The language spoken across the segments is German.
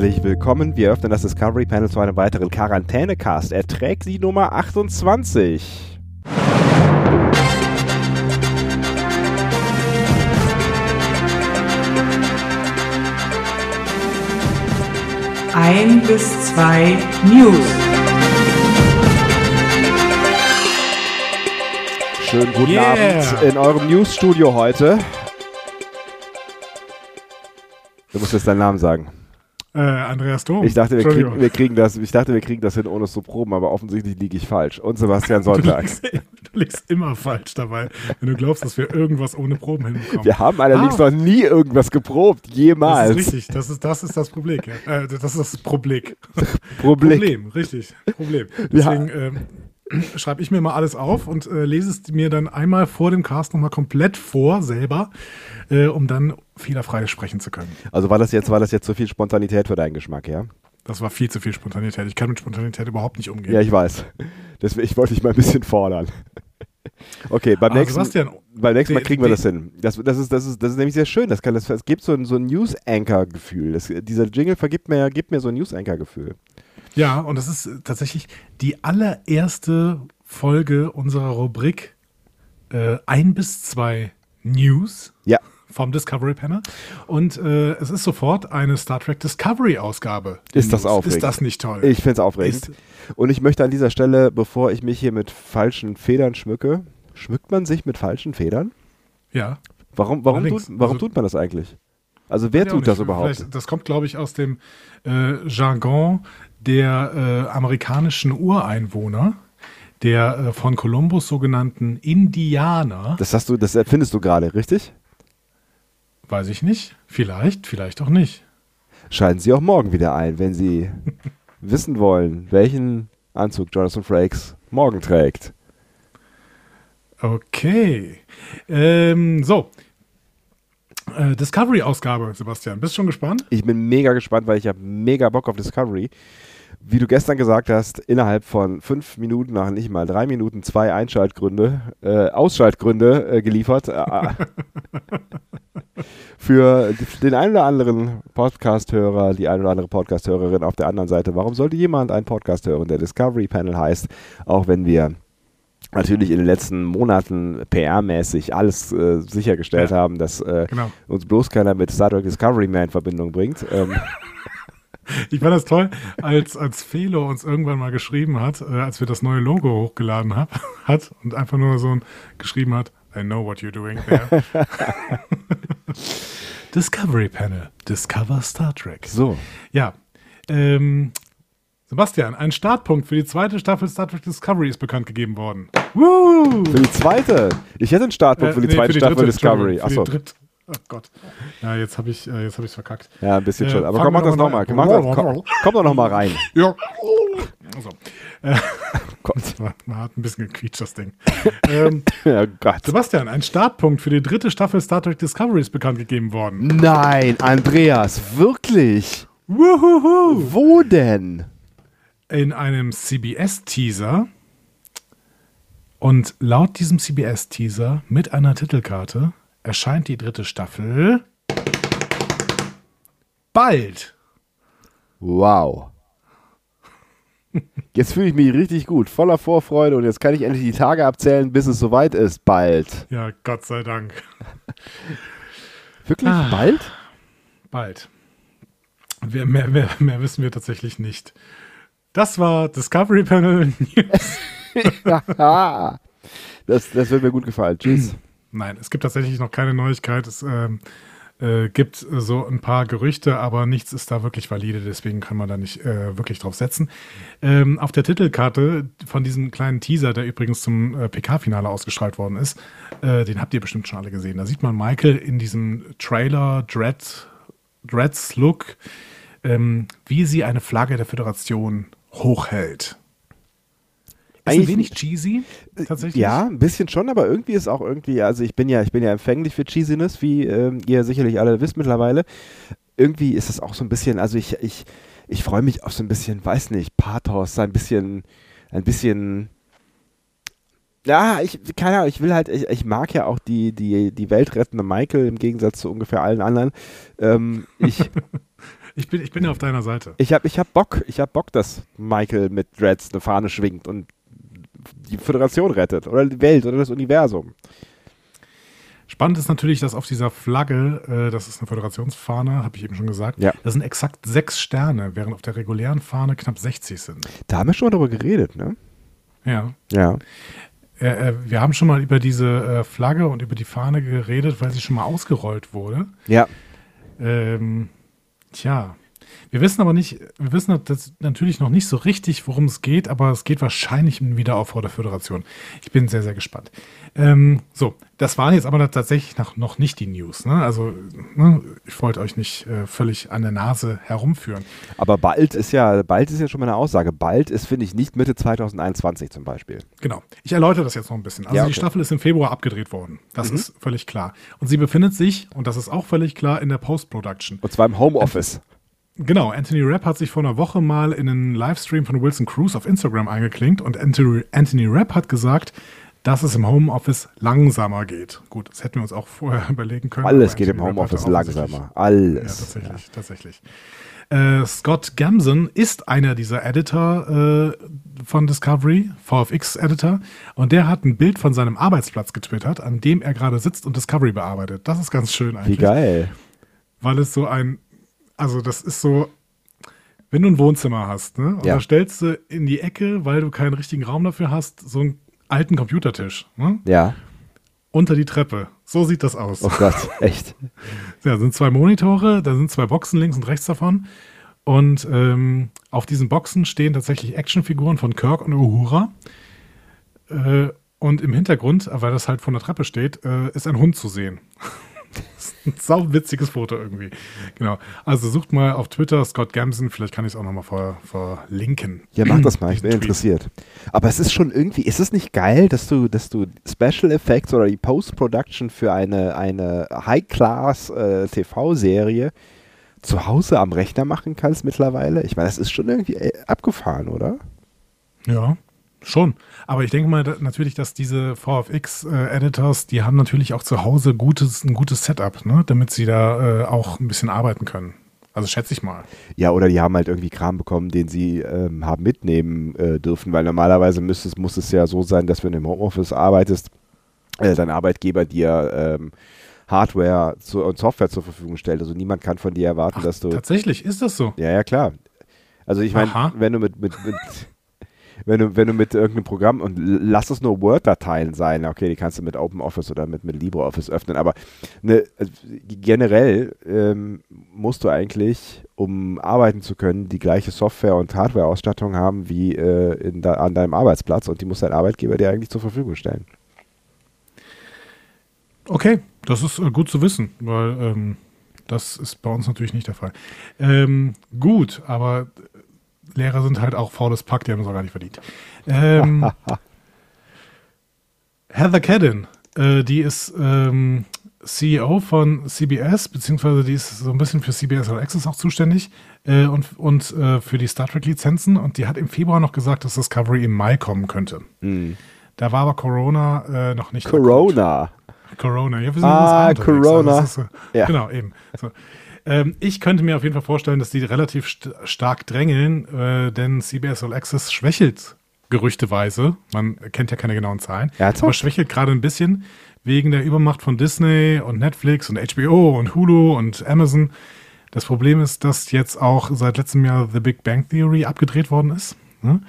Herzlich willkommen. Wir öffnen das Discovery Panel zu einem weiteren Quarantänecast. Er trägt die Nummer 28. Ein bis zwei News. Schönen guten Yeah. Abend in eurem Newsstudio heute. Du musst jetzt deinen Namen sagen. Äh, Andreas Dom. Ich dachte, wir kriegen, wir kriegen das, ich dachte, wir kriegen das hin, ohne es zu proben, aber offensichtlich liege ich falsch. Und Sebastian du, Sonntag. liegst, du liegst immer falsch dabei, wenn du glaubst, dass wir irgendwas ohne Proben hinbekommen. Wir haben allerdings Ah. noch nie irgendwas geprobt. das Jemals. ist richtig. Das ist das, ist das Problem. Ja. Äh, das ist das Problem. Problem. Problem, richtig. Problem. Ja. Deswegen ähm, schreibe ich mir mal alles auf und äh, lese es mir dann einmal vor dem Cast nochmal komplett vor, selber, äh, um dann fehlerfrei sprechen zu können. Also war das jetzt, war das jetzt zu viel Spontanität für deinen Geschmack, ja? Das war viel zu viel Spontanität. Ich kann mit Spontanität überhaupt nicht umgehen. Ja, ich weiß. Deswegen ich wollte dich mal ein bisschen fordern. Okay, beim Aber nächsten, Sebastian, beim nächsten Mal die- kriegen wir die- das hin. Das, das, ist, das, ist, das ist nämlich sehr schön. Das kann, das, es gibt so ein, so ein News-Anchor-Gefühl. Das- Dieser Jingle vergibt mir, gibt mir so ein News-Anchor-Gefühl. Ja, und das ist äh, tatsächlich die allererste Folge unserer Rubrik äh, ein bis zwei News Ja, vom Discovery Panel. Und äh, es ist sofort eine Star Trek Discovery Ausgabe. Ist das aufregend. Ist das nicht toll? ich finde es aufregend. Ist- Und ich möchte an dieser Stelle, bevor ich mich hier mit falschen Federn schmücke, schmückt man sich mit falschen Federn? ja. Warum, warum, tut, warum Also- tut man das eigentlich? Also wer tut das überhaupt? vielleicht- Das kommt, glaube ich, aus dem äh, Jargon der äh, amerikanischen Ureinwohner, der äh, von Kolumbus sogenannten Indianer. Das hast du, das erfindest du gerade, richtig? Weiß ich nicht. Vielleicht, vielleicht auch nicht. Schalten Sie auch morgen wieder ein, wenn Sie wissen wollen, welchen Anzug Jonathan Frakes morgen trägt. Okay. Ähm, so. Äh, Discovery-Ausgabe, Sebastian. Bist du schon gespannt? Ich bin mega gespannt, weil ich habe mega Bock auf Discovery. Wie du gestern gesagt hast, innerhalb von fünf Minuten, nach nicht mal drei Minuten, zwei Einschaltgründe, äh, Ausschaltgründe äh, geliefert. Äh, äh, für den einen oder anderen Podcast-Hörer, die eine oder andere Podcast-Hörerin auf der anderen Seite. Warum sollte jemand einen Podcast hören, der Discovery Panel heißt, auch wenn wir natürlich in den letzten Monaten PR-mäßig alles äh, sichergestellt Ja. haben, dass äh, Genau. uns bloß keiner mit Star Trek Discovery mehr in Verbindung bringt. Ähm, Ich fand das toll, als, als Felo uns irgendwann mal geschrieben hat, äh, als wir das neue Logo hochgeladen hab, hat und einfach nur so ein, geschrieben hat, I know what you're doing there. Discovery Panel. Discover Star Trek. so. Ja. Ähm, Sebastian, ein Startpunkt für die zweite Staffel Star Trek Discovery ist bekannt gegeben worden. Woo! Für die zweite. Ich hätte einen Startpunkt für die Äh, nee, zweite Staffel dritte, Discovery. Entschuldigung, für Achso. die dritte- Oh Gott. Ja, jetzt habe ich es hab ich's verkackt. Ja, ein bisschen Äh, schon. Aber komm, mach das noch nochmal. mal an. Komm, komm, doch nochmal rein. Ja. Also, Gott. man, man hat ein bisschen gequietscht, das Ding. ähm, Ja, Gott. Sebastian, ein Startpunkt für die dritte Staffel Star Trek Discovery ist bekannt gegeben worden. Nein, Andreas, wirklich? Wuhuhu! Wo denn? In einem CBS-Teaser. Und laut diesem CBS-Teaser mit einer Titelkarte erscheint die dritte Staffel bald. Wow. Jetzt fühle ich mich richtig gut, voller Vorfreude und jetzt kann ich endlich die Tage abzählen, bis es soweit ist. Bald. Ja, Gott sei Dank. Wirklich? Ah. Bald? Bald. Mehr, mehr, mehr, mehr wissen wir tatsächlich nicht. Das war Discovery Panel News. Das, das wird mir gut gefallen. Tschüss. Nein, es gibt tatsächlich noch keine Neuigkeit. Es ähm, äh, gibt so ein paar Gerüchte, aber nichts ist da wirklich valide, deswegen kann man da nicht äh, wirklich drauf setzen. Ähm, auf der Titelkarte von diesem kleinen Teaser, der übrigens zum äh, PK-Finale ausgestrahlt worden ist, äh, den habt ihr bestimmt schon alle gesehen. Da sieht man Michael in diesem Trailer Dread Dreads Look, ähm, wie sie eine Flagge der Föderation hochhält. Ist ein wenig cheesy, tatsächlich. Ja, ein bisschen schon, aber irgendwie ist auch irgendwie, also ich bin ja, ich bin ja empfänglich für Cheesiness, wie ähm, ihr sicherlich alle wisst mittlerweile. Irgendwie ist es auch so ein bisschen, also ich, ich, ich freue mich auf so ein bisschen, weiß nicht, Pathos, ein bisschen, ein bisschen. Ja, ich, keine Ahnung, ich will halt, ich, ich mag ja auch die, die, die weltrettende Michael im Gegensatz zu ungefähr allen anderen. Ähm, ich, Ich bin, ich bin ja auf deiner Seite. ich habe ich hab Bock, ich habe Bock, dass Michael mit Dreads eine Fahne schwingt und die Föderation rettet oder die Welt oder das Universum. Spannend ist natürlich, dass auf dieser Flagge, äh, das ist eine Föderationsfahne, habe ich eben schon gesagt, Ja. das sind exakt sechs Sterne, während auf der regulären Fahne knapp 60 sind. Da haben wir schon darüber geredet, ne? Ja. Ja. Äh, äh, wir haben schon mal über diese äh, Flagge und über die Fahne geredet, weil sie schon mal ausgerollt wurde. Ja. Ähm, tja, wir wissen aber nicht, wir wissen das natürlich noch nicht so richtig, worum es geht, aber es geht wahrscheinlich um den Wiederaufbau der Föderation. Ich bin sehr, sehr gespannt. Ähm, so, das waren jetzt aber tatsächlich noch, nicht die News. Ne? Also, ne, ich wollte euch nicht äh, völlig an der Nase herumführen. Aber bald ist ja, bald ist ja schon mal eine Aussage. Bald ist, finde ich, nicht Mitte 2021 zum Beispiel. Genau. Ich erläutere das jetzt noch ein bisschen. Also Ja, die okay. Staffel ist im Februar abgedreht worden. Das ist völlig klar. Und sie befindet sich, und das ist auch völlig klar, in der Post-Production. Und zwar im Homeoffice. Genau, Anthony Rapp hat sich vor einer Woche mal in einen Livestream von Wilson Cruz auf Instagram eingeklinkt und Anthony, Anthony Rapp hat gesagt, dass es im Homeoffice langsamer geht. Gut, das hätten wir uns auch vorher überlegen können. Alles geht im Homeoffice langsamer. Ja, Alles. tatsächlich, tatsächlich. Äh, Scott Gamson ist einer dieser Editor äh, von Discovery, VFX-Editor, und der hat ein Bild von seinem Arbeitsplatz getwittert, an dem er gerade sitzt und Discovery bearbeitet. Das ist ganz schön Wie eigentlich geil. weil es so ein, also das ist so, wenn du ein Wohnzimmer hast, ne? Und Ja. da stellst du in die Ecke, weil du keinen richtigen Raum dafür hast, so einen alten Computertisch, ne? Ja. Unter die Treppe. So sieht das aus. Oh Gott, echt. Ja, sind zwei Monitore, da sind zwei Boxen links und rechts davon. Und ähm, auf diesen Boxen stehen tatsächlich Actionfiguren von Kirk und Uhura. Äh, und im Hintergrund, weil das halt von der Treppe steht, äh, ist ein Hund zu sehen. Das ist ein sauwitziges Foto irgendwie. Genau. Also sucht mal auf Twitter Scott Gamson, vielleicht kann ich es auch nochmal ver verlinken. Ja, mach das mal, ich bin Tweet. interessiert. Aber es ist schon irgendwie, ist es nicht geil, dass du, dass du Special Effects oder die Post-Production für eine, eine High-Class äh, zu Hause am Rechner machen kannst mittlerweile? Ich meine, das ist schon irgendwie äh, abgefahren, oder? Ja, schon. Aber ich denke mal da, natürlich, dass diese VFX-Editors, die haben natürlich auch zu Hause gutes, ein gutes Setup, ne? damit sie da äh, auch ein bisschen arbeiten können. Also schätze ich mal. Ja, oder die haben halt irgendwie Kram bekommen, den sie ähm, haben mitnehmen äh, dürfen, weil normalerweise müsste es, muss es ja so sein, dass wenn du im Homeoffice arbeitest, äh, dein Arbeitgeber dir ähm, Hardware zu, und Software zur Verfügung stellt. Also niemand kann von dir erwarten, dass du. Tatsächlich ist das so. Ja, ja, klar. Also ich meine, wenn du mit, mit, mit wenn du, wenn du mit irgendeinem Programm und lass es nur Word-Dateien sein, okay, die kannst du mit OpenOffice oder mit, mit LibreOffice öffnen, aber ne, also generell ähm, musst du eigentlich, um arbeiten zu können, die gleiche Software- und Hardware-Ausstattung haben wie äh, in da, an deinem Arbeitsplatz und die muss dein Arbeitgeber dir eigentlich zur Verfügung stellen. Okay, das ist äh, gut zu wissen, weil ähm, das ist bei uns natürlich nicht der Fall. Ähm, gut, aber Lehrer sind halt auch faules Pack, die haben es auch gar nicht verdient. Ähm, Heather Cadden, äh, die ist ähm, CEO von CBS, beziehungsweise die ist so ein bisschen für CBS All Access auch zuständig äh, und, und äh, für die Star Trek-Lizenzen. Und die hat im Februar noch gesagt, dass Discovery im Mai kommen könnte. Da war aber Corona äh, noch nicht. Corona. Corona. Ja, wir sind Ah, unterwegs, Corona. also Ja. Genau, eben. So. Ähm, ich könnte mir auf jeden Fall vorstellen, dass die relativ st stark drängeln, äh, denn CBS All Access schwächelt gerüchteweise. Man kennt ja keine genauen Zahlen. Ernsthaft? Aber schwächelt gerade ein bisschen wegen der Übermacht von Disney und Netflix und HBO und Hulu und Amazon. Das Problem ist, dass jetzt auch seit letztem Jahr The Big Bang Theory abgedreht worden ist. Ne?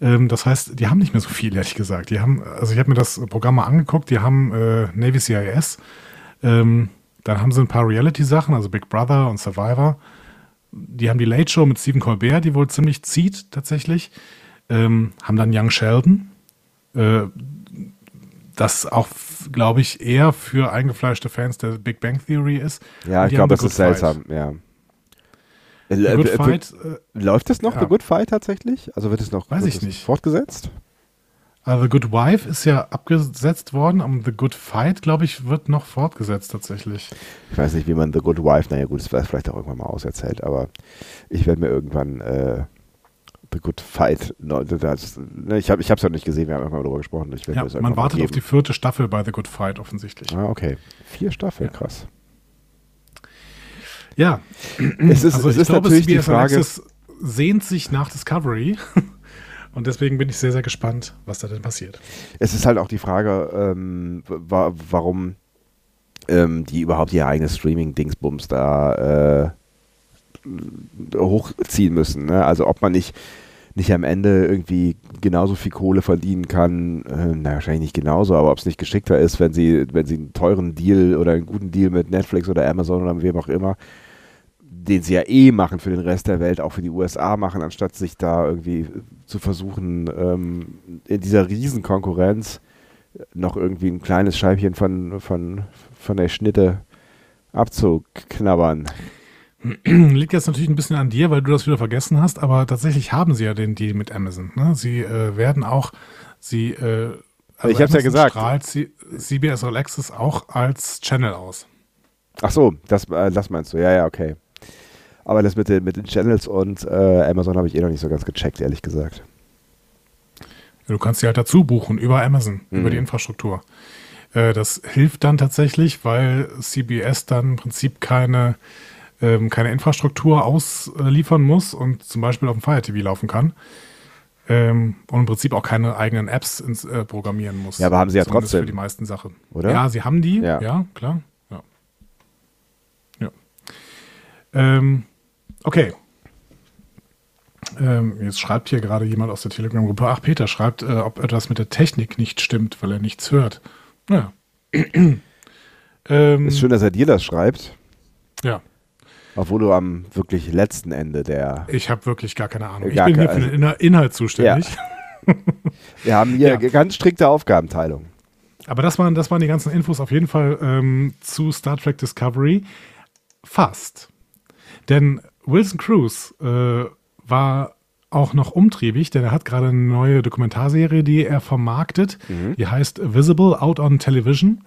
Ähm, das heißt, die haben nicht mehr so viel, ehrlich gesagt. Die haben, also ich habe mir das Programm mal angeguckt, die haben äh, Navy CIS, ähm, dann haben sie ein paar Reality-Sachen, also Big Brother und Survivor. Die haben die Late Show mit Stephen Colbert, die wohl ziemlich zieht tatsächlich. Ähm, haben dann Young Sheldon, äh, das auch, glaube ich, eher für eingefleischte Fans der Big Bang Theory ist. Ja, ich glaube, das ist Fight. seltsam, ja. Äh, The Good äh, Fight, äh, Läuft das noch, Ja. The Good Fight tatsächlich? Also wird es noch Weiß ich nicht. fortgesetzt? Äh, The Good Wife ist ja abgesetzt worden, aber The Good Fight, glaube ich, wird noch fortgesetzt tatsächlich. Ich weiß nicht, wie man The Good Wife, naja gut, das war vielleicht auch irgendwann mal auserzählt, aber ich werde mir irgendwann äh, The Good Fight, das, ne, ich habe es noch nicht gesehen, wir haben irgendwann mal darüber gesprochen. Ich Ja, man wartet auf die vierte Staffel bei The Good Fight offensichtlich. Ah, okay. Vier Staffeln, Ja. krass. Ja, Es ist, also es ich ist glaube, natürlich die CBS Frage, Access sehnt sich nach Discovery. Und deswegen bin ich sehr, sehr gespannt, was da denn passiert. es ist halt auch die Frage, ähm, wa warum ähm, die überhaupt ihr eigenes Streaming-Dingsbums da äh, hochziehen müssen. Ne? Also ob man nicht, nicht am Ende irgendwie genauso viel Kohle verdienen kann, äh, na wahrscheinlich nicht genauso, aber ob es nicht geschickter ist, wenn sie, wenn sie einen teuren Deal oder einen guten Deal mit Netflix oder Amazon oder wem auch immer, den sie ja eh machen für den Rest der Welt, auch für die USA machen, anstatt sich da irgendwie zu versuchen, ähm, in dieser Riesenkonkurrenz noch irgendwie ein kleines Scheibchen von, von, von der Schnitte abzuknabbern. Liegt jetzt natürlich ein bisschen an dir, weil du das wieder vergessen hast, aber tatsächlich haben sie ja den Deal mit Amazon. Ne? Sie äh, werden auch, sie, äh, Ich hab's ja gesagt. strahlt C CBS All Access auch als Channel aus. Ach so, das, äh, das meinst du. Ja, ja, okay. Aber das mit den, mit den Channels und äh, Amazon habe ich eh noch nicht so ganz gecheckt, ehrlich gesagt. Du kannst sie halt dazu buchen über Amazon, Mhm. über die Infrastruktur. Äh, das hilft dann tatsächlich, weil CBS dann im Prinzip keine, ähm, keine Infrastruktur ausliefern muss und zum Beispiel auf dem Fire TV laufen kann. Ähm, und im Prinzip auch keine eigenen Apps ins, äh, programmieren muss. Ja, aber haben sie ja trotzdem. Für die meisten Sachen. Oder? Ja, sie haben die. Ja. Ja, klar. Ja. ja. Ähm, okay. Ähm, jetzt schreibt hier gerade jemand aus der Telegram-Gruppe, ach, Peter schreibt, äh, ob etwas mit der Technik nicht stimmt, weil er nichts hört. Naja. ähm, Ist schön, dass er dir das schreibt, Ja, obwohl du am wirklich letzten Ende der. ich habe wirklich gar keine Ahnung. Ich Gar bin hier für den Inhal- Inhalt zuständig. Wir haben hier Ja. ganz strikte Aufgabenteilung. Aber das waren, das waren die ganzen Infos auf jeden Fall ähm, zu Star Trek Discovery. Fast. Denn Wilson Cruz äh, war auch noch umtriebig, denn er hat gerade eine neue Dokumentarserie, die er vermarktet. Die heißt Visible Out on Television.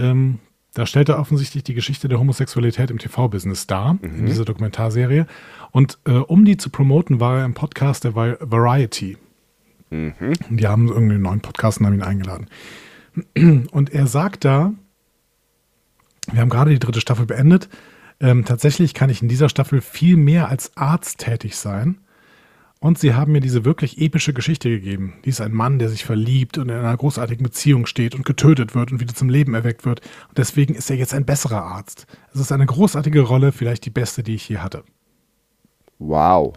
Ähm, da stellt er offensichtlich die Geschichte der Homosexualität im TV-Business dar, in dieser Dokumentarserie. Und äh, um die zu promoten, war er im Podcast der Variety. Und Die haben irgendwie einen neuen Podcast und haben ihn eingeladen. Und er sagt da, wir haben gerade die dritte Staffel beendet, ähm, tatsächlich kann ich in dieser Staffel viel mehr als Arzt tätig sein. Und sie haben mir diese wirklich epische Geschichte gegeben. Dies ist ein Mann, der sich verliebt und in einer großartigen Beziehung steht und getötet wird und wieder zum Leben erweckt wird. Und deswegen ist er jetzt ein besserer Arzt. Es ist eine großartige Rolle, vielleicht die beste, die ich je hatte. Wow.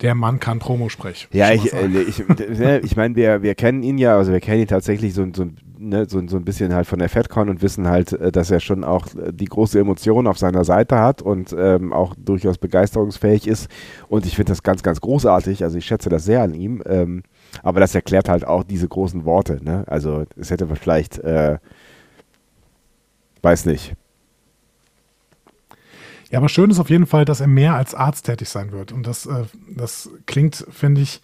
Der Mann kann Promo-Sprech. Ja, Schon ich, äh, ich, ne, ich meine, wir, wir kennen ihn ja, also wir kennen ihn tatsächlich so, so, ne, so, so ein bisschen halt von der FedCon und wissen halt, äh, dass er schon auch äh, die große Emotion auf seiner Seite hat und ähm, auch durchaus begeisterungsfähig ist. Und ich finde das ganz, ganz großartig. Also ich schätze das sehr an ihm. Ähm, aber das erklärt halt auch diese großen Worte. Ne? Also es hätte vielleicht, äh, weiß nicht. Ja, aber schön ist auf jeden Fall, dass er mehr als Arzt tätig sein wird. Und das, äh, das klingt, finde ich,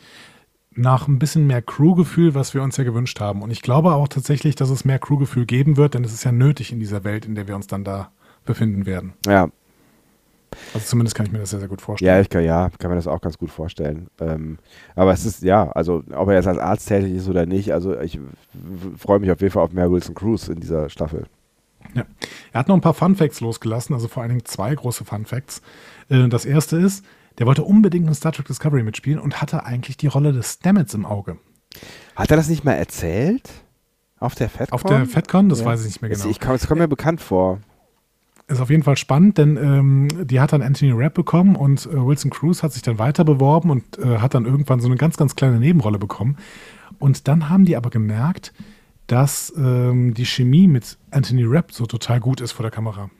nach ein bisschen mehr Crew-Gefühl, was wir uns ja gewünscht haben. Und ich glaube auch tatsächlich, dass es mehr Crew-Gefühl geben wird, denn es ist ja nötig in dieser Welt, in der wir uns dann da befinden werden. Ja, Also zumindest kann ich mir das sehr, sehr gut vorstellen. Ja, ich kann, ja, kann mir das auch ganz gut vorstellen. Ähm, aber es ist, ja, also ob er jetzt als Arzt tätig ist oder nicht, also ich freue mich auf jeden Fall auf mehr Wilson Cruz in dieser Staffel. Ja. Er hat noch ein paar Fun Facts losgelassen, also vor allen Dingen zwei große Fun Facts. Äh, Das erste ist, der wollte unbedingt in Star Trek Discovery mitspielen und hatte eigentlich die Rolle des Stamets im Auge. Hat er das nicht mal erzählt? Auf der FedCon? Auf der FedCon, das Ja. weiß ich nicht mehr genau. Ich es kommt mir bekannt vor. Ist auf jeden Fall spannend, denn ähm, die hat dann Anthony Rapp bekommen und äh, Wilson Cruz hat sich dann weiter beworben und äh, hat dann irgendwann so eine ganz, ganz kleine Nebenrolle bekommen. Und dann haben die aber gemerkt, dass ähm, die Chemie mit Anthony Rapp so total gut ist vor der Kamera.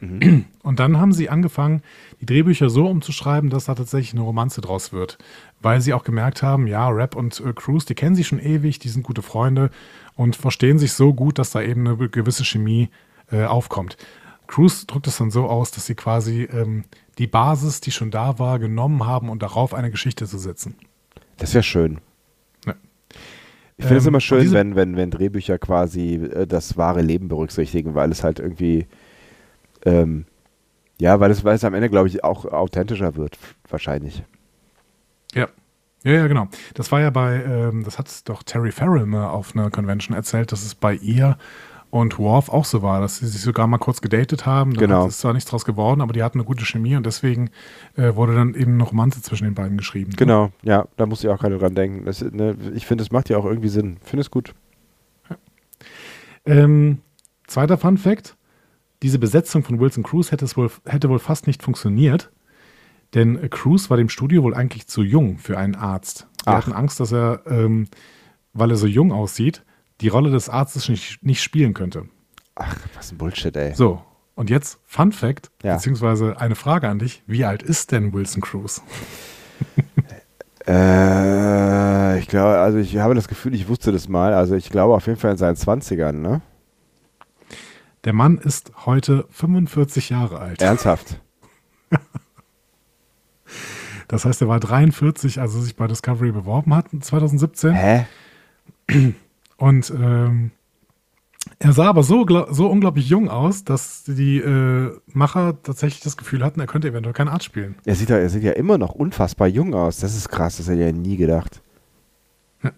Und dann haben sie angefangen, die Drehbücher so umzuschreiben, dass da tatsächlich eine Romanze draus wird. Weil sie auch gemerkt haben, ja, Rapp und äh, Cruz, die kennen sich schon ewig, die sind gute Freunde und verstehen sich so gut, dass da eben eine gewisse Chemie äh, aufkommt. Cruise drückt es dann so aus, dass sie quasi ähm, die Basis, die schon da war, genommen haben und darauf eine Geschichte zu setzen. Das wäre schön. Ich finde es Ähm, immer schön, wenn, wenn, wenn Drehbücher quasi äh, das wahre Leben berücksichtigen, weil es halt irgendwie, ähm, ja, weil es, weil es am Ende, glaube ich, auch authentischer wird, wahrscheinlich. Ja. Ja, ja, genau. Das war ja bei, ähm, das hat doch Terry Farrell mal auf einer Convention erzählt, dass es bei ihr und Worf auch so war, dass sie sich sogar mal kurz gedatet haben. Dann Genau. ist zwar nichts draus geworden, aber die hatten eine gute Chemie und deswegen äh, wurde dann eben eine Romanze zwischen den beiden geschrieben. ne? Genau, ja, da muss ich auch keiner dran denken. Das, ne, ich finde, es macht ja auch irgendwie Sinn. Finde es gut. Ähm, zweiter Fun Fact: Diese Besetzung von Wilson Cruz hätte, es wohl, hätte wohl fast nicht funktioniert, denn Cruz war dem Studio wohl eigentlich zu jung für einen Arzt. Die Ach. hatten Angst, dass er, ähm, weil er so jung aussieht, die Rolle des Arztes nicht, nicht spielen könnte. Ach, was ein Bullshit, ey. So, und jetzt Fun Fact, Ja. beziehungsweise eine Frage an dich: Wie alt ist denn Wilson Cruz? Äh, ich glaube, also ich habe das Gefühl, ich wusste das mal. Also ich glaube auf jeden Fall in seinen 20ern, ne? Der Mann ist heute 45 Jahre alt. Ernsthaft. Das heißt, er war 43, als er sich bei Discovery beworben hat, 2017. Hä? Und ähm, er sah aber so, so unglaublich jung aus, dass die äh, Macher tatsächlich das Gefühl hatten, er könnte eventuell keinen Arzt spielen. Er sieht, ja, er sieht ja immer noch unfassbar jung aus. Das ist krass, das hätte ich ja nie gedacht. Ja.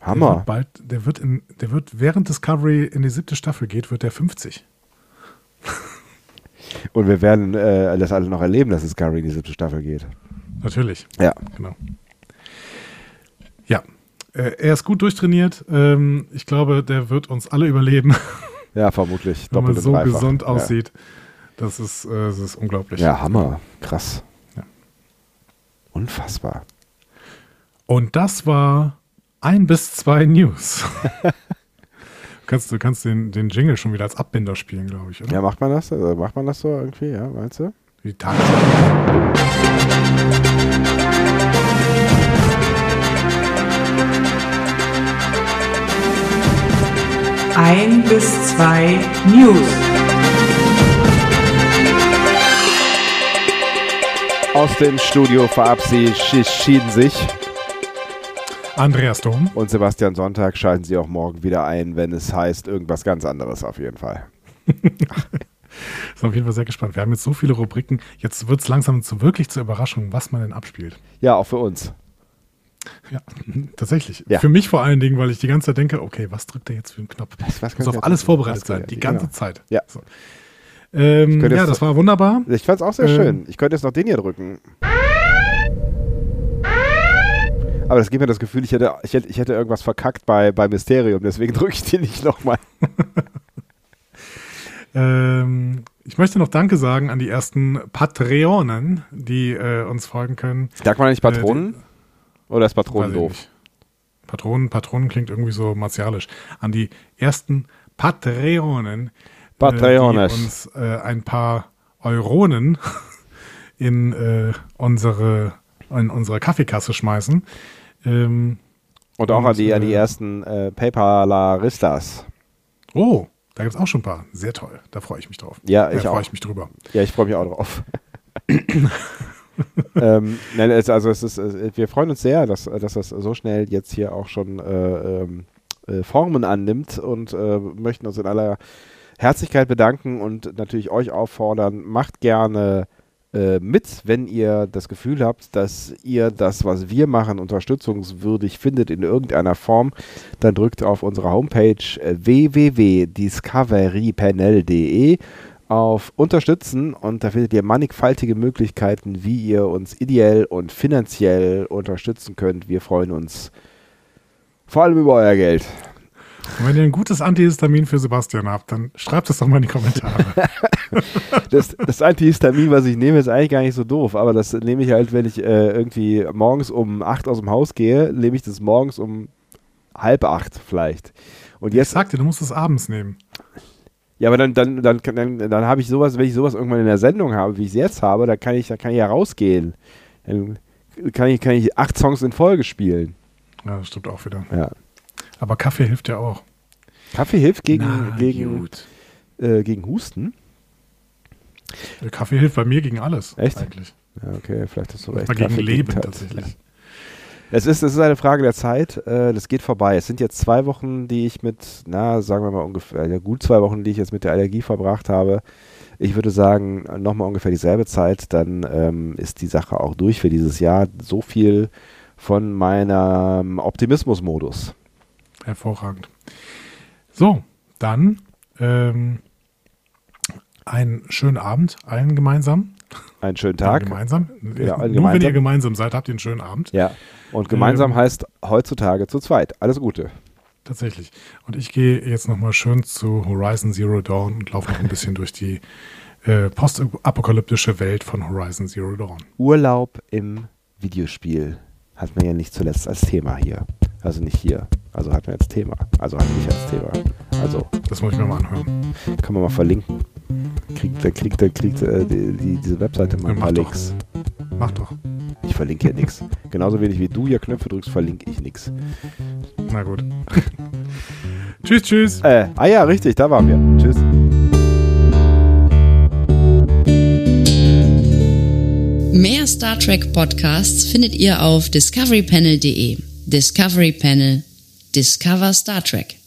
Der Hammer. wird bald, der wird, in, der wird während Discovery in die siebte Staffel geht, wird er 50. Und wir werden äh, das alle noch erleben, dass Gary in die siebte Staffel geht. Natürlich, Ja. genau. Ja, er ist gut durchtrainiert. Ähm, ich glaube, der wird uns alle überleben, Ja, vermutlich. wenn man so dreifach. gesund ja. aussieht. Das ist, äh, das ist unglaublich. Ja, Hammer. Krass. Ja. Unfassbar. Und das war ein bis zwei News. du kannst, du kannst den, den Jingle schon wieder als Abbinder spielen, glaube ich, oder? Ja, macht man das? Also macht man das so irgendwie? Ja, meinst du? Die Tagesschau. Ein bis zwei News. Aus dem Studio verabschieden sich Andreas Dom. und Sebastian Sonntag. Schalten Sie auch morgen wieder ein, wenn es heißt irgendwas ganz anderes auf jeden Fall. Ist auf jeden Fall sehr gespannt. Wir haben jetzt so viele Rubriken. Jetzt wird es langsam zu wirklich zur Überraschung, was man denn abspielt. Ja, auch für uns. Ja, tatsächlich. Ja. Für mich vor allen Dingen, weil ich die ganze Zeit denke, okay, was drückt er jetzt für einen Knopf? Was, was Muss auf alles vorbereitet sein, die ganze Zeit. Ja. So. Ähm, ja, das war wunderbar. Ich fand es auch sehr Ähm. schön. Ich könnte jetzt noch den hier drücken. Aber das gibt mir das Gefühl, ich hätte, ich hätte, ich hätte irgendwas verkackt bei, bei Mysterium, deswegen drücke ich den nicht nochmal. Ähm, ich möchte noch Danke sagen an die ersten Patreonen, die äh, uns folgen können. Sagt man nicht Patronen? Oder ist Patronen doof? nicht. Patronen, Patronen klingt irgendwie so martialisch. An die ersten Patreonen, Patreones. äh, die uns äh, ein paar Euronen in äh, unsere in unsere Kaffeekasse schmeißen. Ähm, Und auch Und, an die, an die äh, ersten äh, Paperlaristas. oh, da gibt es auch schon ein paar. Sehr toll. Da freue ich mich drauf. Ja, Da ich freue auch. ich mich drüber. Ja, ich freue mich auch drauf. ähm, nein, es, also es ist, wir freuen uns sehr, dass, dass das so schnell jetzt hier auch schon äh, ähm, äh, Formen annimmt und äh, möchten uns in aller Herzlichkeit bedanken und natürlich euch auffordern, macht gerne äh, mit, wenn ihr das Gefühl habt, dass ihr das, was wir machen, unterstützungswürdig findet in irgendeiner Form, dann drückt auf unsere Homepage äh, www.discoverypanel.de auf Unterstützen und da findet ihr mannigfaltige Möglichkeiten, wie ihr uns ideell und finanziell unterstützen könnt. Wir freuen uns vor allem über euer Geld. Und wenn ihr ein gutes Antihistamin für Sebastian habt, dann schreibt es doch mal in die Kommentare. Das, das Antihistamin, was ich nehme, ist eigentlich gar nicht so doof, aber das nehme ich halt, wenn ich äh, irgendwie morgens um acht aus dem Haus gehe, nehme ich das morgens um halb acht vielleicht. Und Ich jetzt, sagte, du musst es abends nehmen. Ja, aber dann, dann, dann, dann, dann habe ich sowas, wenn ich sowas irgendwann in der Sendung habe, wie ich es jetzt habe, dann kann ich, dann kann ich ja rausgehen. Dann kann ich, kann ich acht Songs in Folge spielen. Ja, das stimmt auch wieder. Ja. Aber Kaffee hilft ja auch. Kaffee hilft gegen, Na, gegen, äh, gegen Husten. Der Kaffee hilft bei mir gegen alles. Echt? Eigentlich. Ja, okay, vielleicht hast du recht. Gegen Leben halt. tatsächlich. Es ist, es ist eine Frage der Zeit. Äh, das geht vorbei. Es sind jetzt zwei Wochen, die ich mit, na, sagen wir mal ungefähr, gut zwei Wochen, die ich jetzt mit der Allergie verbracht habe. Ich würde sagen, nochmal ungefähr dieselbe Zeit, dann ähm, ist die Sache auch durch für dieses Jahr. So viel von meinem Optimismus-Modus. Hervorragend. So, dann ähm, einen schönen Abend allen gemeinsam. Einen schönen Tag. Gemeinsam. Ja, Nur wenn gemeinsam. ihr gemeinsam seid, habt ihr einen schönen Abend. Ja. Und gemeinsam Ähm, heißt heutzutage zu zweit. Alles Gute. Tatsächlich. Und ich gehe jetzt nochmal schön zu Horizon Zero Dawn und laufe noch ein bisschen durch die äh, postapokalyptische Welt von Horizon Zero Dawn. Urlaub im Videospiel hat man ja nicht zuletzt als Thema hier. Also nicht hier. Also hat man als Thema. Also hat nicht als Thema. Also Das muss ich mir mal anhören. kann man mal verlinken. Kriegt, da kriegt, da kriegt äh, die, die, diese Webseite mal Ja, mach paar doch. Mach doch. Ich verlinke hier nichts. Genauso wenig wie du hier Knöpfe drückst, verlinke ich nichts. Na gut. tschüss, tschüss. Äh, ah ja, richtig, da waren wir. Tschüss. Mehr Star Trek Podcasts findet ihr auf discoverypanel.de. Discovery Panel. Discover Star Trek.